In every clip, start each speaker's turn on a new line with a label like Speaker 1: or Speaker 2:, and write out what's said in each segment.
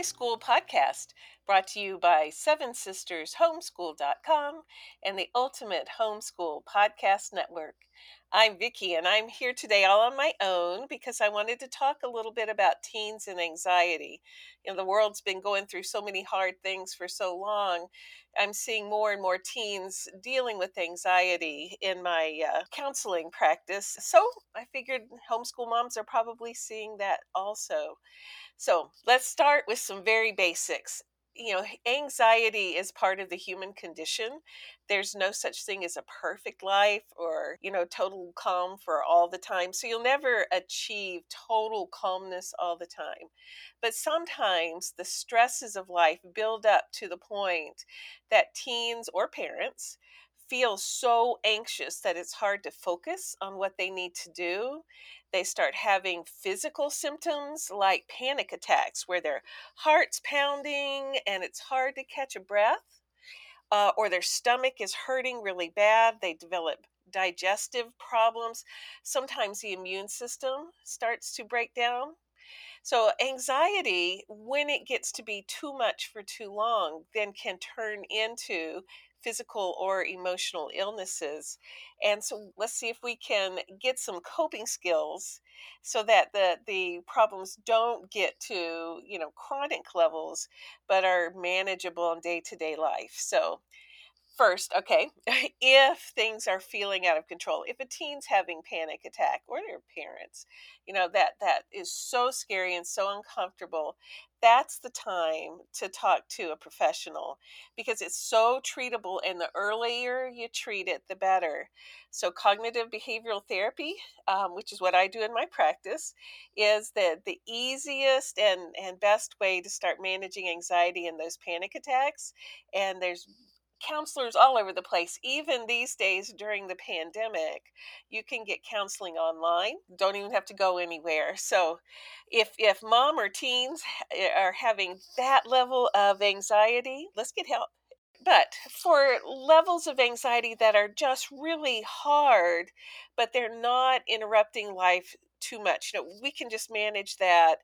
Speaker 1: High School podcast, brought to you by Seven Sisters Homeschool.com and the Ultimate Homeschool Podcast Network. I'm Vicki, and I'm here today all on my own because I wanted to talk a little bit about teens and anxiety. You know, the world's been going through so many hard things for so long. I'm seeing more and more teens dealing with anxiety in my uh, counseling practice. So I figured homeschool moms are probably seeing that also. So let's start with some very basics you know, anxiety is part of the human condition. There's no such thing as a perfect life or, you know, total calm for all the time. So you'll never achieve total calmness all the time. But sometimes the stresses of life build up to the point that teens or parents feel so anxious that it's hard to focus on what they need to do. They start having physical symptoms like panic attacks, where their heart's pounding and it's hard to catch a breath, uh, or their stomach is hurting really bad. They develop digestive problems. Sometimes the immune system starts to break down. So, anxiety, when it gets to be too much for too long, then can turn into physical or emotional illnesses. And so let's see if we can get some coping skills so that the the problems don't get to, you know, chronic levels but are manageable in day-to-day life. So first, okay, if things are feeling out of control, if a teen's having panic attack or their parents, you know, that that is so scary and so uncomfortable, that's the time to talk to a professional because it's so treatable and the earlier you treat it, the better. So cognitive behavioral therapy, um, which is what I do in my practice, is the, the easiest and, and best way to start managing anxiety and those panic attacks. And there's counselors all over the place. Even these days during the pandemic, you can get counseling online. Don't even have to go anywhere. So, if if mom or teens eh, are having that level of anxiety, let's get help. But for levels of anxiety that are just really hard, but they're not interrupting life too much, you know, we can just manage that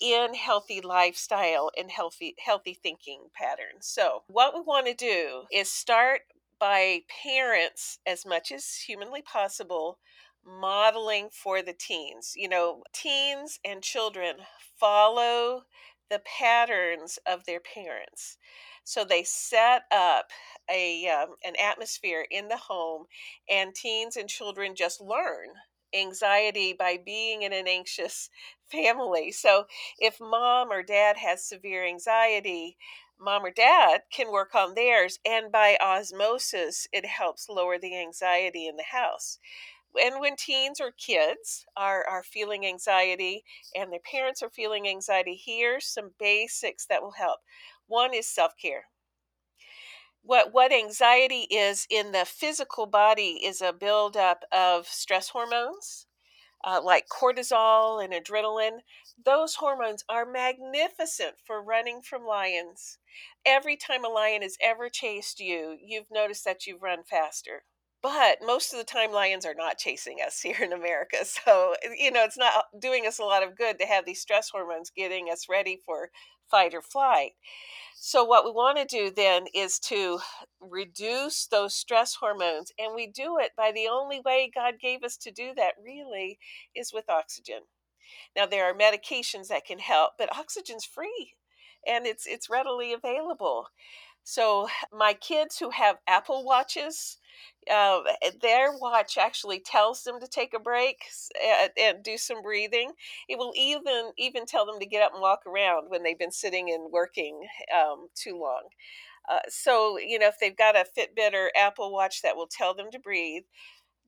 Speaker 1: in healthy lifestyle and healthy healthy thinking patterns. So, what we want to do is start by parents as much as humanly possible modeling for the teens. You know, teens and children follow the patterns of their parents. So they set up a um, an atmosphere in the home, and teens and children just learn anxiety by being in an anxious family. So if mom or dad has severe anxiety, mom or dad can work on theirs and by osmosis it helps lower the anxiety in the house. And when teens or kids are, are feeling anxiety and their parents are feeling anxiety here's some basics that will help. One is self-care what what anxiety is in the physical body is a buildup of stress hormones uh, like cortisol and adrenaline. Those hormones are magnificent for running from lions. Every time a lion has ever chased you you've noticed that you've run faster. But most of the time lions are not chasing us here in america so you know it's not doing us a lot of good to have these stress hormones getting us ready for fight or flight so, what we want to do then is to reduce those stress hormones. And we do it by the only way God gave us to do that, really, is with oxygen. Now, there are medications that can help, but oxygen's free and it's, it's readily available. So, my kids who have Apple Watches, uh, their watch actually tells them to take a break and, and, do some breathing. It will even even tell them to get up and walk around when they've been sitting and working um, too long. Uh, so you know if they've got a Fitbit or Apple Watch that will tell them to breathe,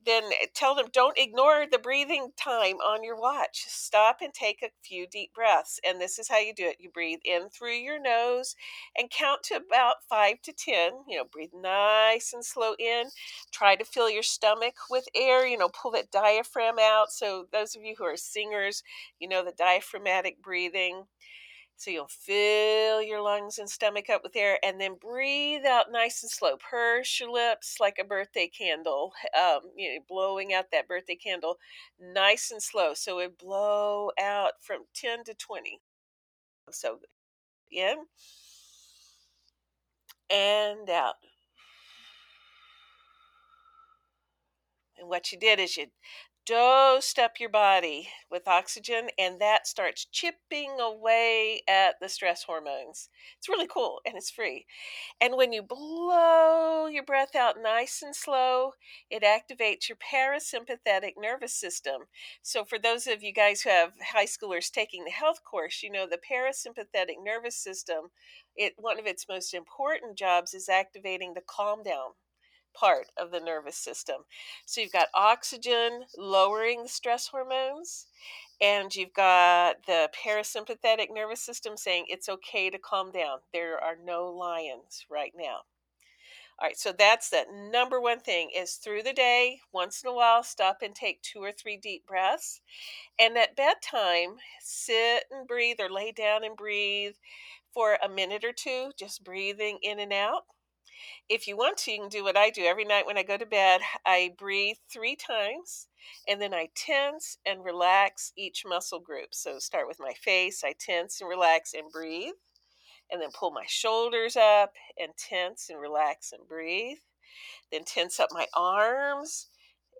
Speaker 1: then tell them don't ignore the breathing time on your watch. Stop and take a few deep breaths. And this is how you do it. You breathe in through your nose and count to about five to 10. You know, breathe nice and slow in. Try to fill your stomach with air. You know, pull that diaphragm out. So, those of you who are singers, you know, the diaphragmatic breathing. So you'll fill your lungs and stomach up with air and then breathe out nice and slow. Purse your lips like a birthday candle, um, you know, blowing out that birthday candle nice and slow. So it blow out from 10 to 20. So in and out. And what you did is you dosed up your body with oxygen, and that starts chipping away at the stress hormones. It's really cool and it's free. And when you blow your breath out nice and slow, it activates your parasympathetic nervous system. So, for those of you guys who have high schoolers taking the health course, you know the parasympathetic nervous system, it one of its most important jobs is activating the calm down part of the nervous system. So you've got oxygen lowering the stress hormones, and you've got the parasympathetic nervous system saying it's okay to calm down. There are no lions right now. All right, so that's the number one thing is through the day, once in a while, stop and take two or three deep breaths. And at bedtime, sit and breathe or lay down and breathe for a minute or two, just breathing in and out if you want to, you can do what I do. Every night when I go to bed, I breathe three times and then I tense and relax each muscle group. So start with my face, I tense and relax and breathe. And then pull my shoulders up and tense and relax and breathe. Then tense up my arms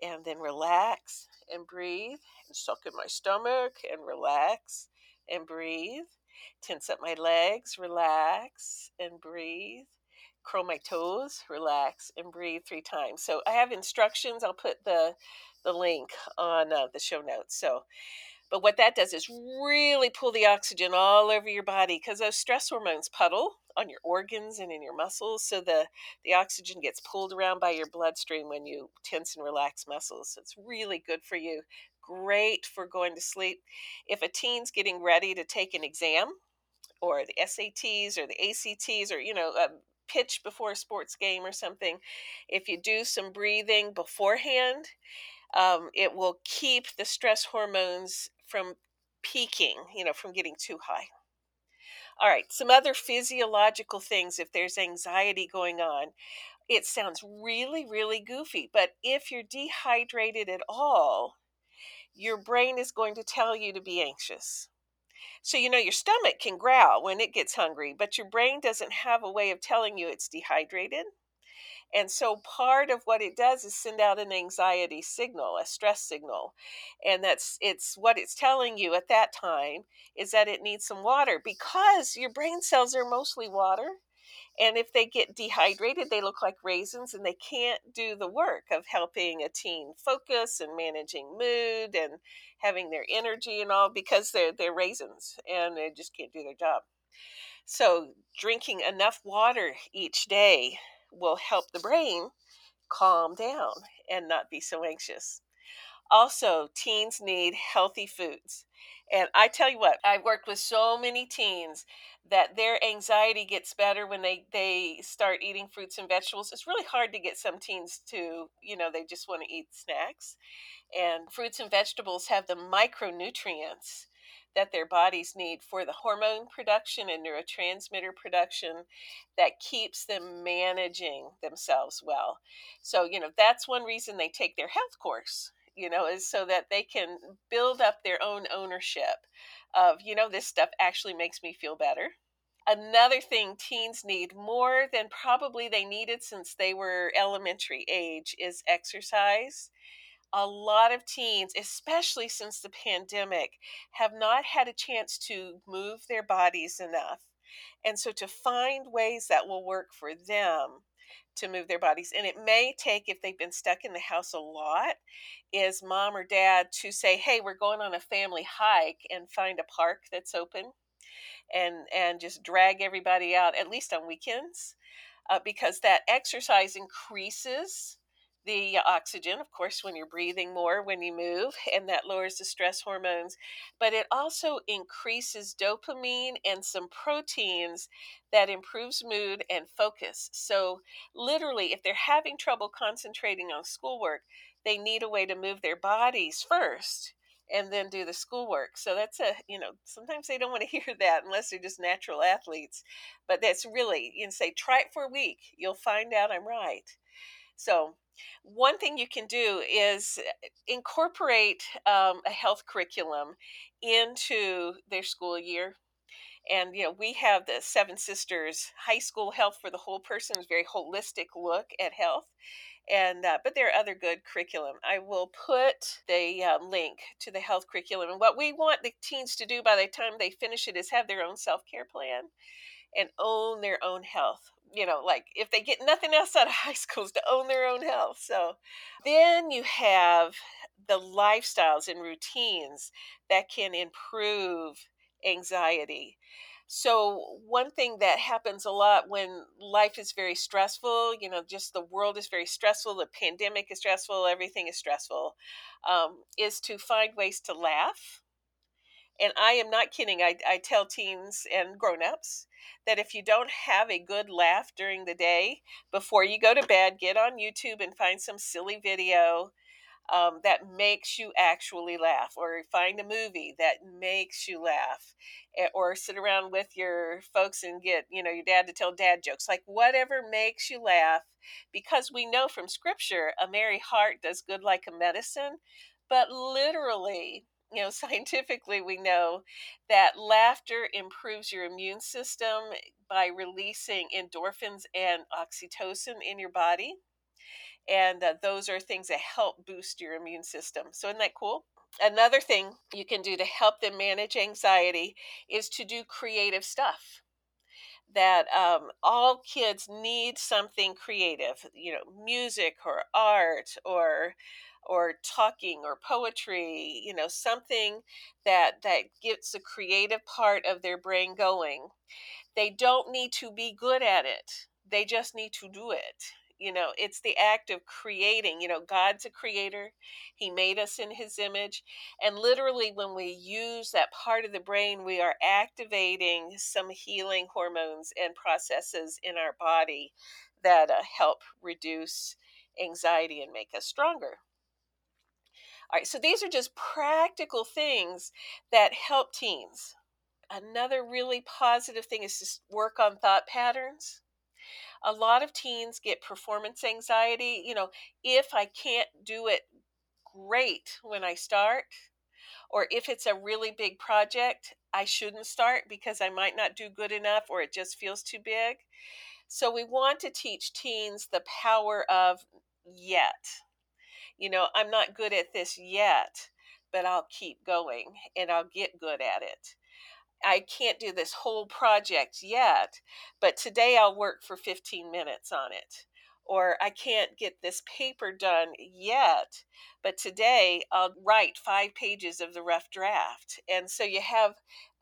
Speaker 1: and then relax and breathe. And suck in my stomach and relax and breathe. Tense up my legs, relax and breathe curl my toes, relax, and breathe three times. So I have instructions. I'll put the the link on uh, the show notes. So, but what that does is really pull the oxygen all over your body because those stress hormones puddle on your organs and in your muscles. So the the oxygen gets pulled around by your bloodstream when you tense and relax muscles. So it's really good for you. Great for going to sleep. If a teen's getting ready to take an exam, or the SATs or the ACTs or you know um, pitch before a sports game or something, if you do some breathing beforehand, um, it will keep the stress hormones from peaking, you know, from getting too high. All right, some other physiological things if there's anxiety going on. It sounds really, really goofy, but if you're dehydrated at all, your brain is going to tell you to be anxious. So, you know, your stomach can growl when it gets hungry, but your brain doesn't have a way of telling you it's dehydrated. And so part of what it does is send out an anxiety signal, a stress signal. And that's it's what it's telling you at that time is that it needs some water because your brain cells are mostly water. And if they get dehydrated, they look like raisins and they can't do the work of helping a teen focus and managing mood and having their energy and all because they're, they're raisins and they just can't do their job. So, drinking enough water each day will help the brain calm down and not be so anxious. Also, teens need healthy foods. And I tell you what, I've worked with so many teens that their anxiety gets better when they they start eating fruits and vegetables. It's really hard to get some teens to, you know, they just want to eat snacks. And fruits and vegetables have the micronutrients that their bodies need for the hormone production and neurotransmitter production that keeps them managing themselves well. So, you know, that's one reason they take their health course you know, is so that they can build up their own ownership of, you know, this stuff actually makes me feel better. Another thing teens need more than probably they needed since they were elementary age is exercise. A lot of teens, especially since the pandemic, have not had a chance to move their bodies enough. And so to find ways that will work for them to move their bodies. And it may take, if they've been stuck in the house a lot, is mom or dad to say, hey, we're going on a family hike and find a park that's open and and just drag everybody out at least on weekends uh, because that exercise increases the oxygen, of course, when you're breathing more when you move, and that lowers the stress hormones. But it also increases dopamine and some proteins that improves mood and focus. So, literally, if they're having trouble concentrating on schoolwork, they need a way to move their bodies first and then do the schoolwork. So that's a, you know, sometimes they don't want to hear that unless they're just natural athletes. But that's really, you know, say, try it for a week. You'll find out I'm right. So, one thing you can do is eh, incorporate um, a health curriculum into their school year. And, you know, we have the Seven Sisters High School Health for the Whole Person, is very holistic look at health. And uh, but there are other good curriculum. I will put the uh, link to the health curriculum. And what we want the teens to do by the time they finish it is have their own self-care plan and own their own health you know like if they get nothing else out of high school is to own their own health so then you have the lifestyles and routines that can improve anxiety so, one thing that happens a lot when life is very stressful, you know, just the world is very stressful, the pandemic is stressful, everything is stressful, um, is to find ways to laugh. And I am not kidding. I, I tell teens and grown-ups that if you don't have a good laugh during the day, before you go to bed, get on YouTube and find some silly video um, that makes you actually laugh, or find a movie that makes you laugh, eh, or sit around with your folks and get you know your dad to tell dad jokes, like whatever makes you laugh, because we know from scripture a merry heart does good like a medicine, but literally. You know, scientifically, we know that laughter improves your immune system by releasing endorphins and oxytocin in your body and uh, those are things that help boost your immune system. So, isn't that cool? Another thing you can do to help them manage anxiety is to do creative stuff. That um, all kids need something creative, you know, music or art or or talking or poetry, you know, something that that gets the creative part of their brain going. They don't need to be good at it. They just need to do it you know it's the act of creating you know god's a creator he made us in his image and literally when we use that part of the brain we are activating some healing hormones and processes in our body that uh, help reduce anxiety and make us stronger all right so these are just practical things that help teens another really positive thing is to work on thought patterns a lot of teens get performance anxiety. You know, if I can't do it great when I start, or if it's a really big project, I shouldn't start because I might not do good enough or it just feels too big. So we want to teach teens the power of yet. You know, I'm not good at this yet, but I'll keep going and I'll get good at it. I can't do this whole project yet, but today I'll work for 15 minutes on it. Or I can't get this paper done yet, but today I'll write five pages of the rough draft. And so you have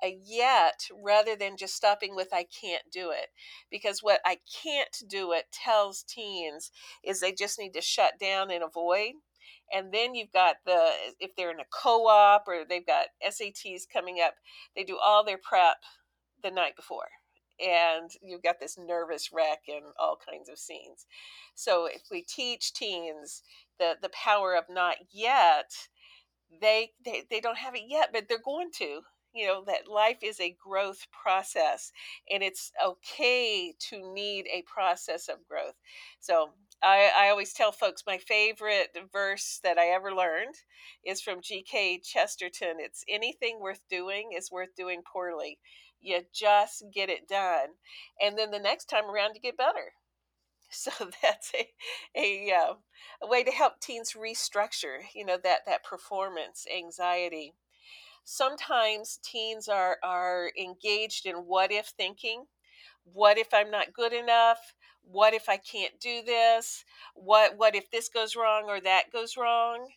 Speaker 1: a yet rather than just stopping with I can't do it. Because what I can't do it tells teens is they just need to shut down and avoid and then you've got the if they're in a co-op or they've got SATs coming up, they do all their prep the night before. And you've got this nervous wreck and all kinds of scenes. So if we teach teens the the power of not yet, they they, they don't have it yet, but they're going to you know that life is a growth process and it's okay to need a process of growth so I, I always tell folks my favorite verse that I ever learned is from G.K. Chesterton. It's anything worth doing is worth doing poorly. You just get it done. And then the next time around, you get better. So that's a, a, uh, a way to help teens restructure, you know, that, that performance anxiety. Sometimes teens are, are engaged in what if thinking. What if I'm not good enough? What if I can't do this? What what if this goes wrong or that goes wrong?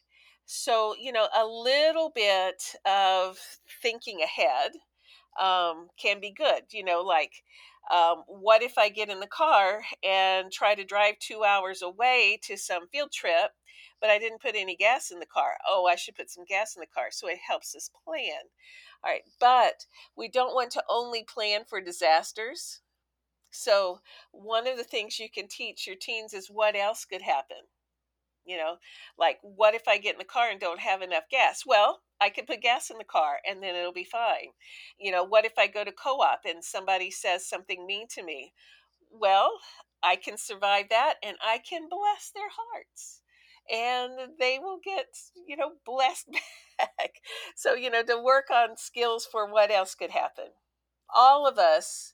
Speaker 1: So, you know, a little bit of thinking ahead um, can be good. You know, like, um, what if I get in the car and try to drive two hours away to some field trip, but I didn't put any gas in the car? Oh, I should put some gas in the car. So it helps us plan. All right. But we don't want to only plan for disasters. So, one of the things you can teach your teens is what else could happen. You know, like what if I get in the car and don't have enough gas? Well, I can put gas in the car and then it'll be fine. You know, what if I go to co op and somebody says something mean to me? Well, I can survive that and I can bless their hearts and they will get, you know, blessed back. So, you know, to work on skills for what else could happen all of us,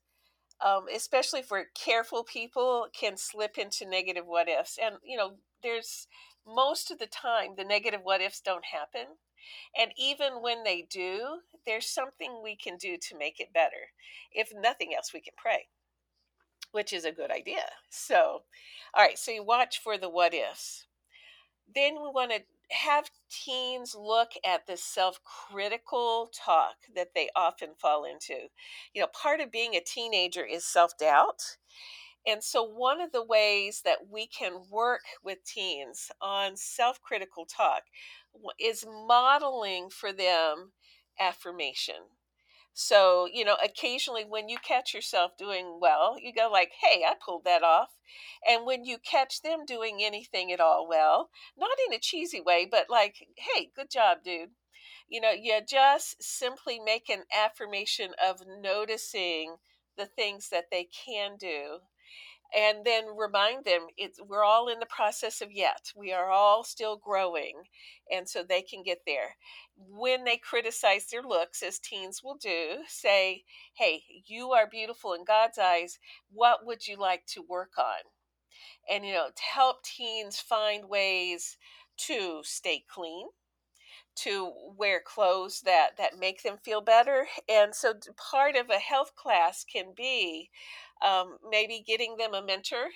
Speaker 1: um, especially we're careful people, can slip into negative what ifs. And, you know, there's most of the time the negative what ifs don't happen. And even when they do, there's something we can do to make it better. If nothing else, we can pray, which is a good idea. So, all right, so you watch for the what ifs. Then we want to have teens look at the self critical talk that they often fall into. You know, part of being a teenager is self doubt. And so, one of the ways that we can work with teens on self critical talk is modeling for them affirmation. So, you know, occasionally when you catch yourself doing well, you go like, "Hey, I pulled that off." And when you catch them doing anything at all well, not in a cheesy way, but like, "Hey, good job, dude." You know, you just simply make an affirmation of noticing the things that they can do and then remind them it's we're all in the process of yet. We are all still growing and so they can get there. When they criticize their looks as teens will do say hey you are beautiful in god's eyes. What would you like to work on? And you know to help teens find ways to stay clean to wear clothes that that make them feel better and so part of a health class can be um, maybe getting them a mentor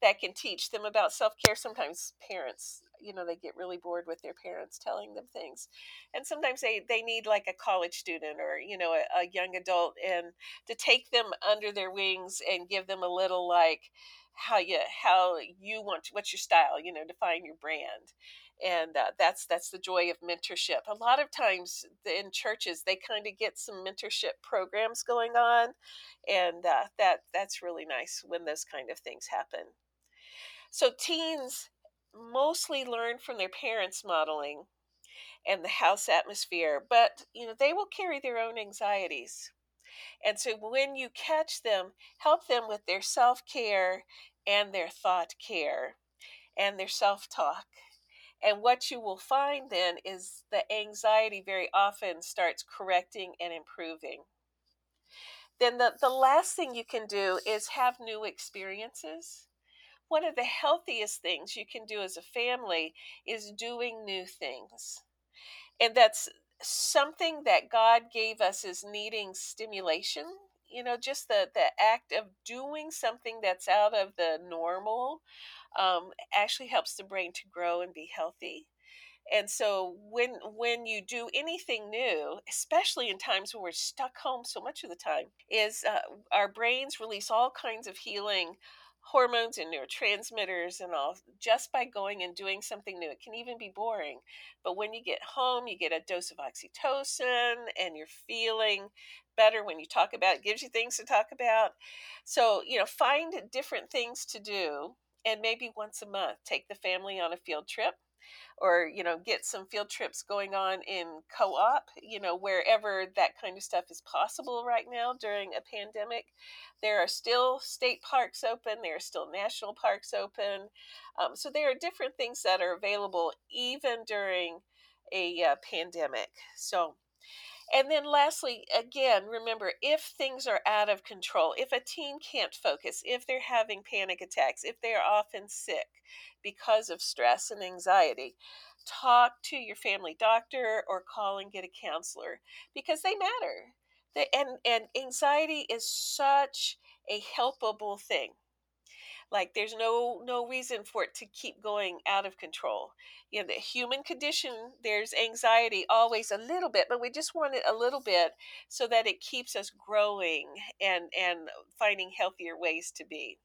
Speaker 1: that can teach them about self-care. Sometimes parents you know they get really bored with their parents telling them things. And sometimes they they need like a college student or you know a, a young adult and to take them under their wings and give them a little like how you how you want to, what's your style you know define your brand. And uh, that's that's the joy of mentorship. A lot of times in churches they kind of get some mentorship programs going on and uh, that that's really nice when those kind of things happen. So teens mostly learn from their parents modeling and the house atmosphere but you know they will carry their own anxieties and so when you catch them help them with their self-care and their thought care and their self-talk and what you will find then is the anxiety very often starts correcting and improving. Then the, the last thing you can do is have new experiences. One of the healthiest things you can do as a family is doing new things. And that's something that God gave us as needing stimulation. You know, just the, the act of doing something that's out of the normal um, actually helps the brain to grow and be healthy and so when when you do anything new especially in times when we're stuck home so much of the time is uh, our brains release all kinds of healing hormones and neurotransmitters and all just by going and doing something new. It can even be boring. But when you get home, you get a dose of oxytocin and you're feeling better when you talk about it, gives you things to talk about. So, you know, find different things to do and maybe once a month take the family on a field trip or you know get some field trips going on in co-op you know wherever that kind of stuff is possible right now during a pandemic. There are still state parks open there are still national parks open um, so there are different things that are available even during a uh, pandemic. So and then, lastly, again, remember if things are out of control, if a teen can't focus, if they're having panic attacks, if they are often sick because of stress and anxiety, talk to your family doctor or call and get a counselor because they matter. and, and anxiety is such a helpable thing like there's no no reason for it to keep going out of control. You know the human condition there's anxiety always a little bit but we just want it a little bit so that it keeps us growing and and finding healthier ways to be.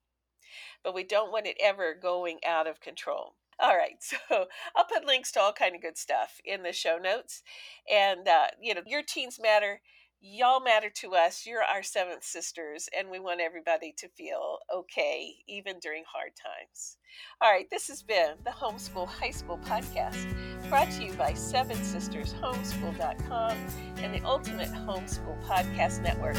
Speaker 1: But we don't want it ever going out of control. All right, so I'll put links to all kind of good stuff in the show notes, and uh, you know your teens matter y'all matter to us. You're our seventh sisters, and we want everybody to feel okay, even during hard times. All right, this has been the Homeschool High School Podcast, brought to you by Seven Sisters Homeschool.com and the Ultimate Homeschool Podcast Network.